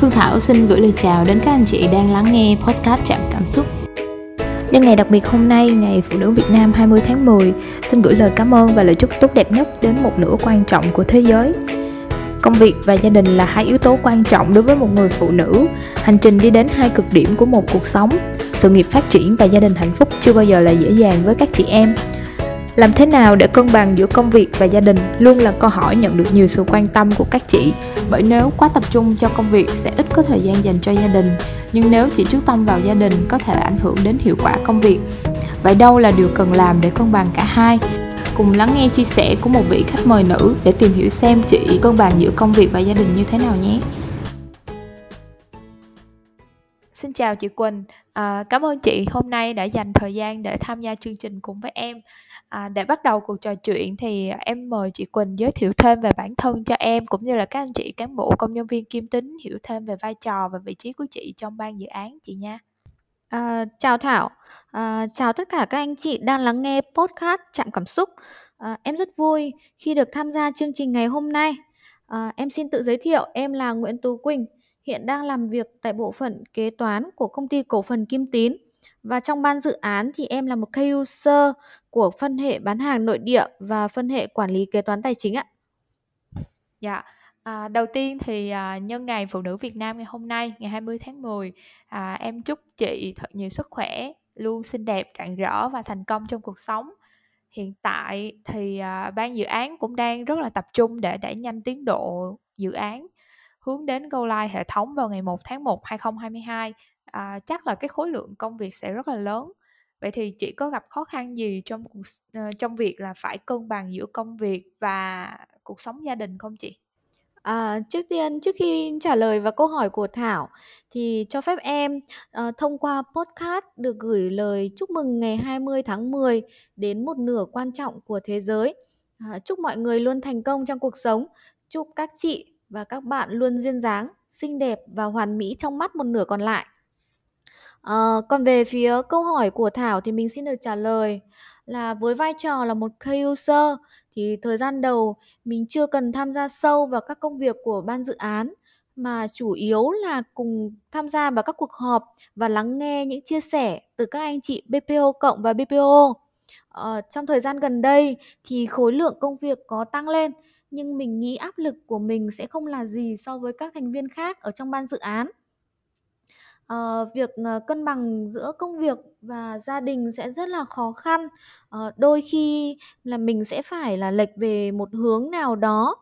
Phương Thảo xin gửi lời chào đến các anh chị đang lắng nghe podcast Chạm Cảm Xúc. Nhân ngày đặc biệt hôm nay, ngày Phụ nữ Việt Nam 20 tháng 10, xin gửi lời cảm ơn và lời chúc tốt đẹp nhất đến một nửa quan trọng của thế giới. Công việc và gia đình là hai yếu tố quan trọng đối với một người phụ nữ. Hành trình đi đến hai cực điểm của một cuộc sống, sự nghiệp phát triển và gia đình hạnh phúc chưa bao giờ là dễ dàng với các chị em làm thế nào để cân bằng giữa công việc và gia đình luôn là câu hỏi nhận được nhiều sự quan tâm của các chị. Bởi nếu quá tập trung cho công việc sẽ ít có thời gian dành cho gia đình. Nhưng nếu chỉ chú tâm vào gia đình có thể ảnh hưởng đến hiệu quả công việc. Vậy đâu là điều cần làm để cân bằng cả hai? Cùng lắng nghe chia sẻ của một vị khách mời nữ để tìm hiểu xem chị cân bằng giữa công việc và gia đình như thế nào nhé. Xin chào chị Quỳnh, à, cảm ơn chị hôm nay đã dành thời gian để tham gia chương trình cùng với em. À, để bắt đầu cuộc trò chuyện thì em mời chị Quỳnh giới thiệu thêm về bản thân cho em cũng như là các anh chị cán bộ công nhân viên Kim Tính hiểu thêm về vai trò và vị trí của chị trong ban dự án chị nha. À, chào Thảo, à, chào tất cả các anh chị đang lắng nghe podcast Chạm Cảm Xúc. À, em rất vui khi được tham gia chương trình ngày hôm nay. À, em xin tự giới thiệu, em là Nguyễn Tú Quỳnh, hiện đang làm việc tại bộ phận kế toán của công ty cổ phần Kim Tín. Và trong ban dự án thì em là một key user của phân hệ bán hàng nội địa và phân hệ quản lý kế toán tài chính ạ. Dạ, à, đầu tiên thì à, nhân ngày Phụ nữ Việt Nam ngày hôm nay, ngày 20 tháng 10, à, em chúc chị thật nhiều sức khỏe, luôn xinh đẹp, rạng rỡ và thành công trong cuộc sống. Hiện tại thì à, ban dự án cũng đang rất là tập trung để đẩy nhanh tiến độ dự án hướng đến go live hệ thống vào ngày 1 tháng 1 2022 à, chắc là cái khối lượng công việc sẽ rất là lớn vậy thì chị có gặp khó khăn gì trong cuộc ờ, trong việc là phải cân bằng giữa công việc và cuộc sống gia đình không chị À, trước tiên, trước khi trả lời vào câu hỏi của Thảo thì cho phép em uh, thông qua podcast được gửi lời chúc mừng ngày 20 tháng 10 đến một nửa quan trọng của thế giới. À, chúc mọi người luôn thành công trong cuộc sống. Chúc các chị và các bạn luôn duyên dáng, xinh đẹp và hoàn mỹ trong mắt một nửa còn lại. À, còn về phía câu hỏi của Thảo thì mình xin được trả lời là với vai trò là một K-user thì thời gian đầu mình chưa cần tham gia sâu vào các công việc của ban dự án mà chủ yếu là cùng tham gia vào các cuộc họp và lắng nghe những chia sẻ từ các anh chị BPO cộng và BPO. Ờ, trong thời gian gần đây thì khối lượng công việc có tăng lên nhưng mình nghĩ áp lực của mình sẽ không là gì so với các thành viên khác ở trong ban dự án. Ờ, việc ờ, cân bằng giữa công việc và gia đình sẽ rất là khó khăn. Ờ, đôi khi là mình sẽ phải là lệch về một hướng nào đó.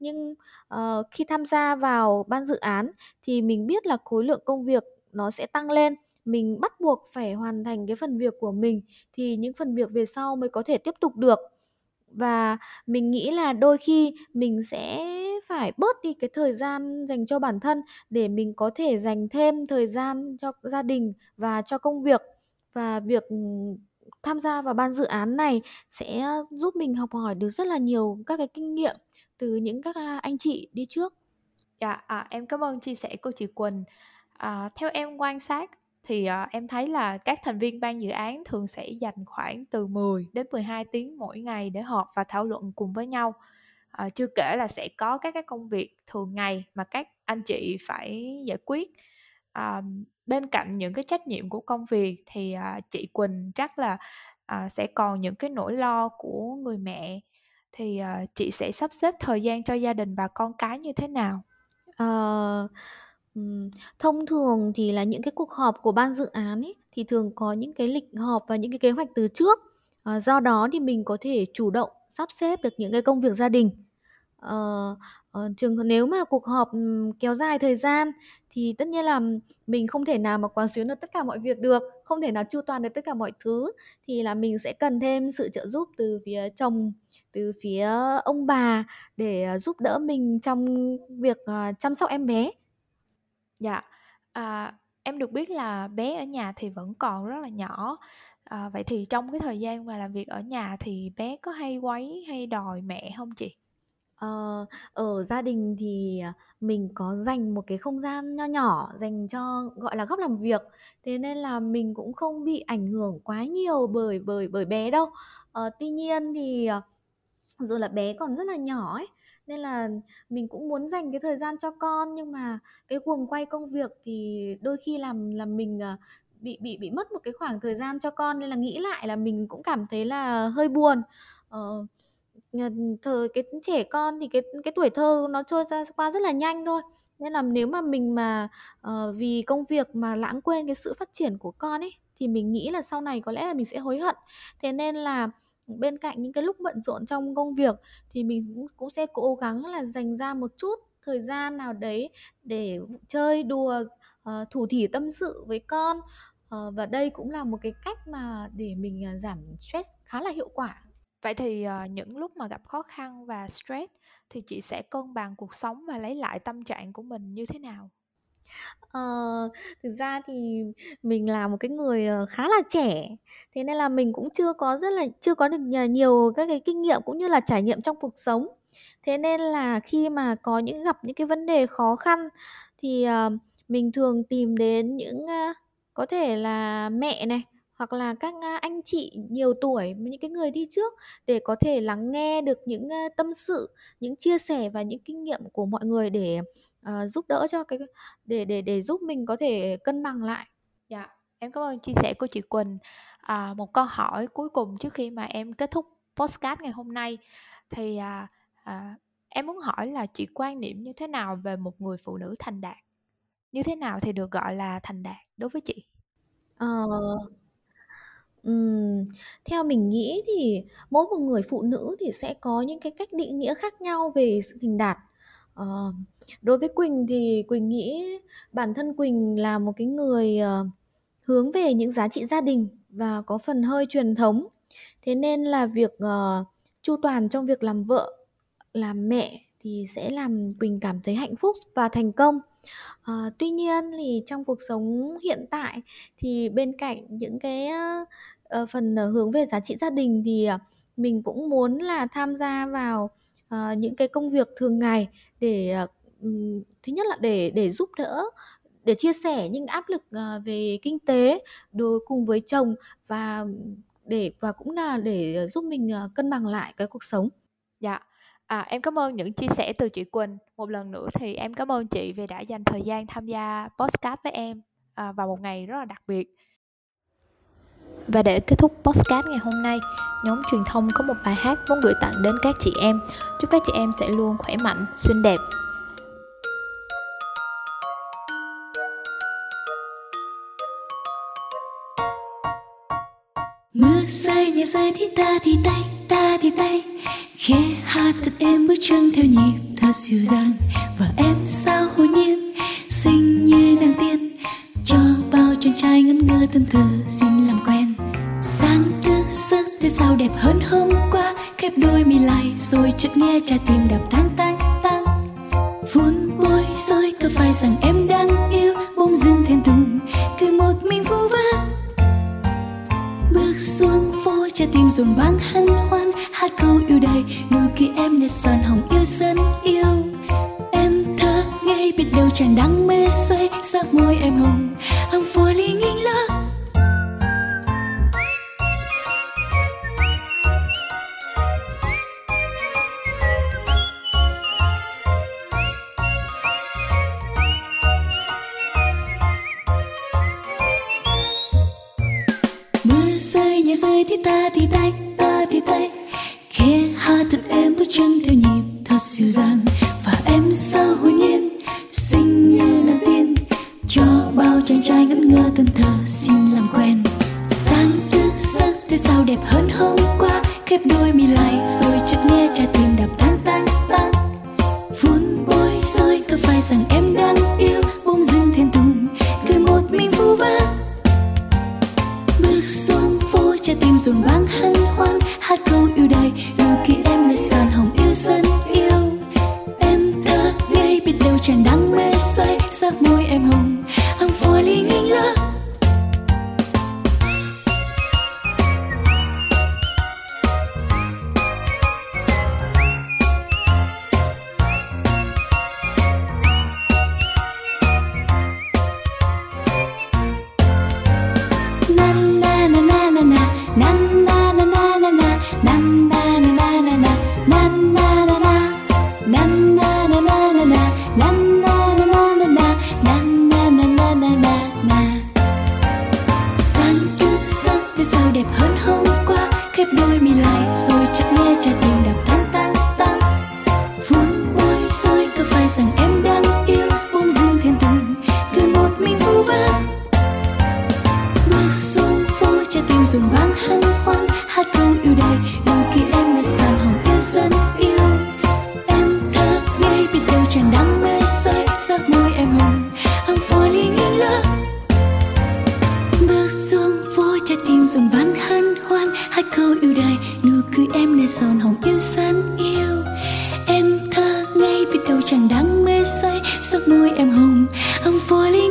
Nhưng ờ, khi tham gia vào ban dự án thì mình biết là khối lượng công việc nó sẽ tăng lên. Mình bắt buộc phải hoàn thành cái phần việc của mình thì những phần việc về sau mới có thể tiếp tục được và mình nghĩ là đôi khi mình sẽ phải bớt đi cái thời gian dành cho bản thân để mình có thể dành thêm thời gian cho gia đình và cho công việc và việc ừ, tham gia vào ban dự án này sẽ giúp mình học hỏi được rất là nhiều các cái kinh nghiệm từ những các à, anh chị đi trước. Dạ, à, em cảm ơn chia sẻ của chị Quỳnh. À, theo em quan sát thì à, em thấy là các thành viên ban dự án thường sẽ dành khoảng từ 10 đến 12 tiếng mỗi ngày để họp và thảo luận cùng với nhau à, chưa kể là sẽ có các cái công việc thường ngày mà các anh chị phải giải quyết. à, bên cạnh những cái trách nhiệm của công việc thì à, chị Quỳnh chắc là à, sẽ còn những cái nỗi lo của người mẹ thì à, chị sẽ sắp xếp thời gian cho gia đình và con cái như thế nào? à, thông thường thì là những cái cuộc họp của ban dự án ấy, thì thường có những cái lịch họp và những cái kế hoạch từ trước. à, do đó thì mình có thể chủ động sắp xếp được những cái công việc gia đình. Ờ, ờ, trường nếu mà cuộc họp, kéo dài thời gian thì tất nhiên là mình không thể nào mà quán xuyến được tất cả mọi việc được, không thể nào chu toàn được tất cả mọi thứ, thì là mình sẽ cần thêm sự trợ giúp từ phía chồng, từ phía ông bà để, ờ, giúp đỡ mình trong việc, ờ, chăm sóc em bé. Dạ, à, em được biết là bé ở nhà thì vẫn còn rất là nhỏ. À, vậy thì trong cái thời gian mà làm việc ở nhà thì bé có hay quấy hay đòi mẹ không chị? Ờ, ở gia đình thì, à, mình có dành một cái không gian nho nhỏ dành cho, gọi là, góc làm việc, thế nên là mình cũng không bị ảnh hưởng quá nhiều bởi bởi bởi bé đâu. Ờ, tuy nhiên thì, ờ, dù là bé còn rất là nhỏ ấy, nên là mình cũng muốn dành cái thời gian cho con. Nhưng mà cái guồng quay công việc thì đôi khi làm làm mình à, bị bị bị mất một cái khoảng thời gian cho con. Nên là nghĩ lại là mình cũng cảm thấy là hơi buồn. Ờ, thời cái trẻ con thì cái cái tuổi thơ nó trôi ra qua rất là nhanh thôi. Nên là nếu mà mình mà uh, vì công việc mà lãng quên cái sự phát triển của con ấy thì mình nghĩ là sau này có lẽ là mình sẽ hối hận. Thế nên là bên cạnh những cái lúc bận rộn trong công việc thì mình cũng, cũng sẽ cố gắng là dành ra một chút thời gian nào đấy để chơi đùa uh, thủ thỉ tâm sự với con. Uh, và đây cũng là một cái cách mà để mình uh, giảm stress khá là hiệu quả vậy thì uh, những lúc mà gặp khó khăn và stress thì chị sẽ cân bằng cuộc sống và lấy lại tâm trạng của mình như thế nào Ờ, thực ra thì mình là một cái người, ờ, khá là trẻ, thế nên là mình cũng chưa có rất là chưa có được nhiều các cái kinh nghiệm cũng như là trải nghiệm trong cuộc sống. Thế nên là khi mà có những gặp những cái vấn đề khó khăn thì, uh, mình thường tìm đến những, uh, có thể là mẹ này, hoặc là các, anh chị nhiều tuổi, những cái người đi trước để có thể lắng nghe được những, tâm sự, những chia sẻ và những kinh nghiệm của mọi người để ờ, giúp đỡ cho cái để để để giúp mình có thể cân bằng lại. Dạ, em cảm ơn chia sẻ của chị Quỳnh. À, một câu hỏi cuối cùng trước khi mà em kết thúc podcast ngày hôm nay thì à, à, em muốn hỏi là chị quan niệm như thế nào về một người phụ nữ thành đạt? Như thế nào thì được gọi là thành đạt đối với chị? Ờ, ừm, theo mình nghĩ thì mỗi một người phụ nữ thì sẽ có những cái cách định nghĩa khác nhau về sự thành đạt. Ờ, đối với Quỳnh thì Quỳnh nghĩ bản thân Quỳnh là một cái người, ờ, hướng về những giá trị gia đình và có phần hơi truyền thống. Thế nên là việc, ờ, chu toàn trong việc làm vợ, làm mẹ thì sẽ làm Quỳnh cảm thấy hạnh phúc và thành công. Ờ, tuy nhiên thì trong cuộc sống hiện tại thì bên cạnh những cái, ơ, ờ, phần, ờ, hướng về giá trị gia đình thì, à, mình cũng muốn là tham gia vào, ờ, những cái công việc thường ngày để, ờ, ừm, thứ nhất là để để giúp đỡ, để chia sẻ những áp lực, ờ, về kinh tế đối cùng với chồng và để và cũng là để, ờ, giúp mình, ờ, cân bằng lại cái cuộc sống. Dạ. À, em cảm ơn những chia sẻ từ chị Quỳnh. Một lần nữa thì em cảm ơn chị vì đã dành thời gian tham gia podcast với em à, vào một ngày rất là đặc biệt. Và để kết thúc podcast ngày hôm nay, nhóm truyền thông có một bài hát muốn gửi tặng đến các chị em. Chúc các chị em sẽ luôn khỏe mạnh, xinh đẹp. Mưa rơi nhẹ rơi thì ta thì tay, ta thì tay Khẽ hát thật em bước chân theo nhịp thật dịu dàng Và em sao hồn nhiên, xinh như nàng tiên Cho bao chàng trai ngẩn ngơ thân thờ xin thế sao đẹp hơn hôm qua, Khép đôi mi lại, rồi chợt nghe trái tim đập tang tang tang. Vốn bối rối có phải rằng em đang yêu, bỗng dưng thẹn thùng cứ một mình vu vơ. Bước xuống phố, trái tim dồn vang hân hoan, hát câu yêu đầy nụ cười em để son hồng yêu dân yêu. Em thơ ngây biết đâu chàng đang mê say sắc môi em hồng hồng phố in nghiêng lơ. rơi thì ta thì tách. sắc môi em hồng. Hàng phố ly nghinh lơ cứ em này giòn hồng yêu san yêu. Em thơ ngây biết đâu chẳng đáng mê say. Giấc môi em hồng hồng vô lý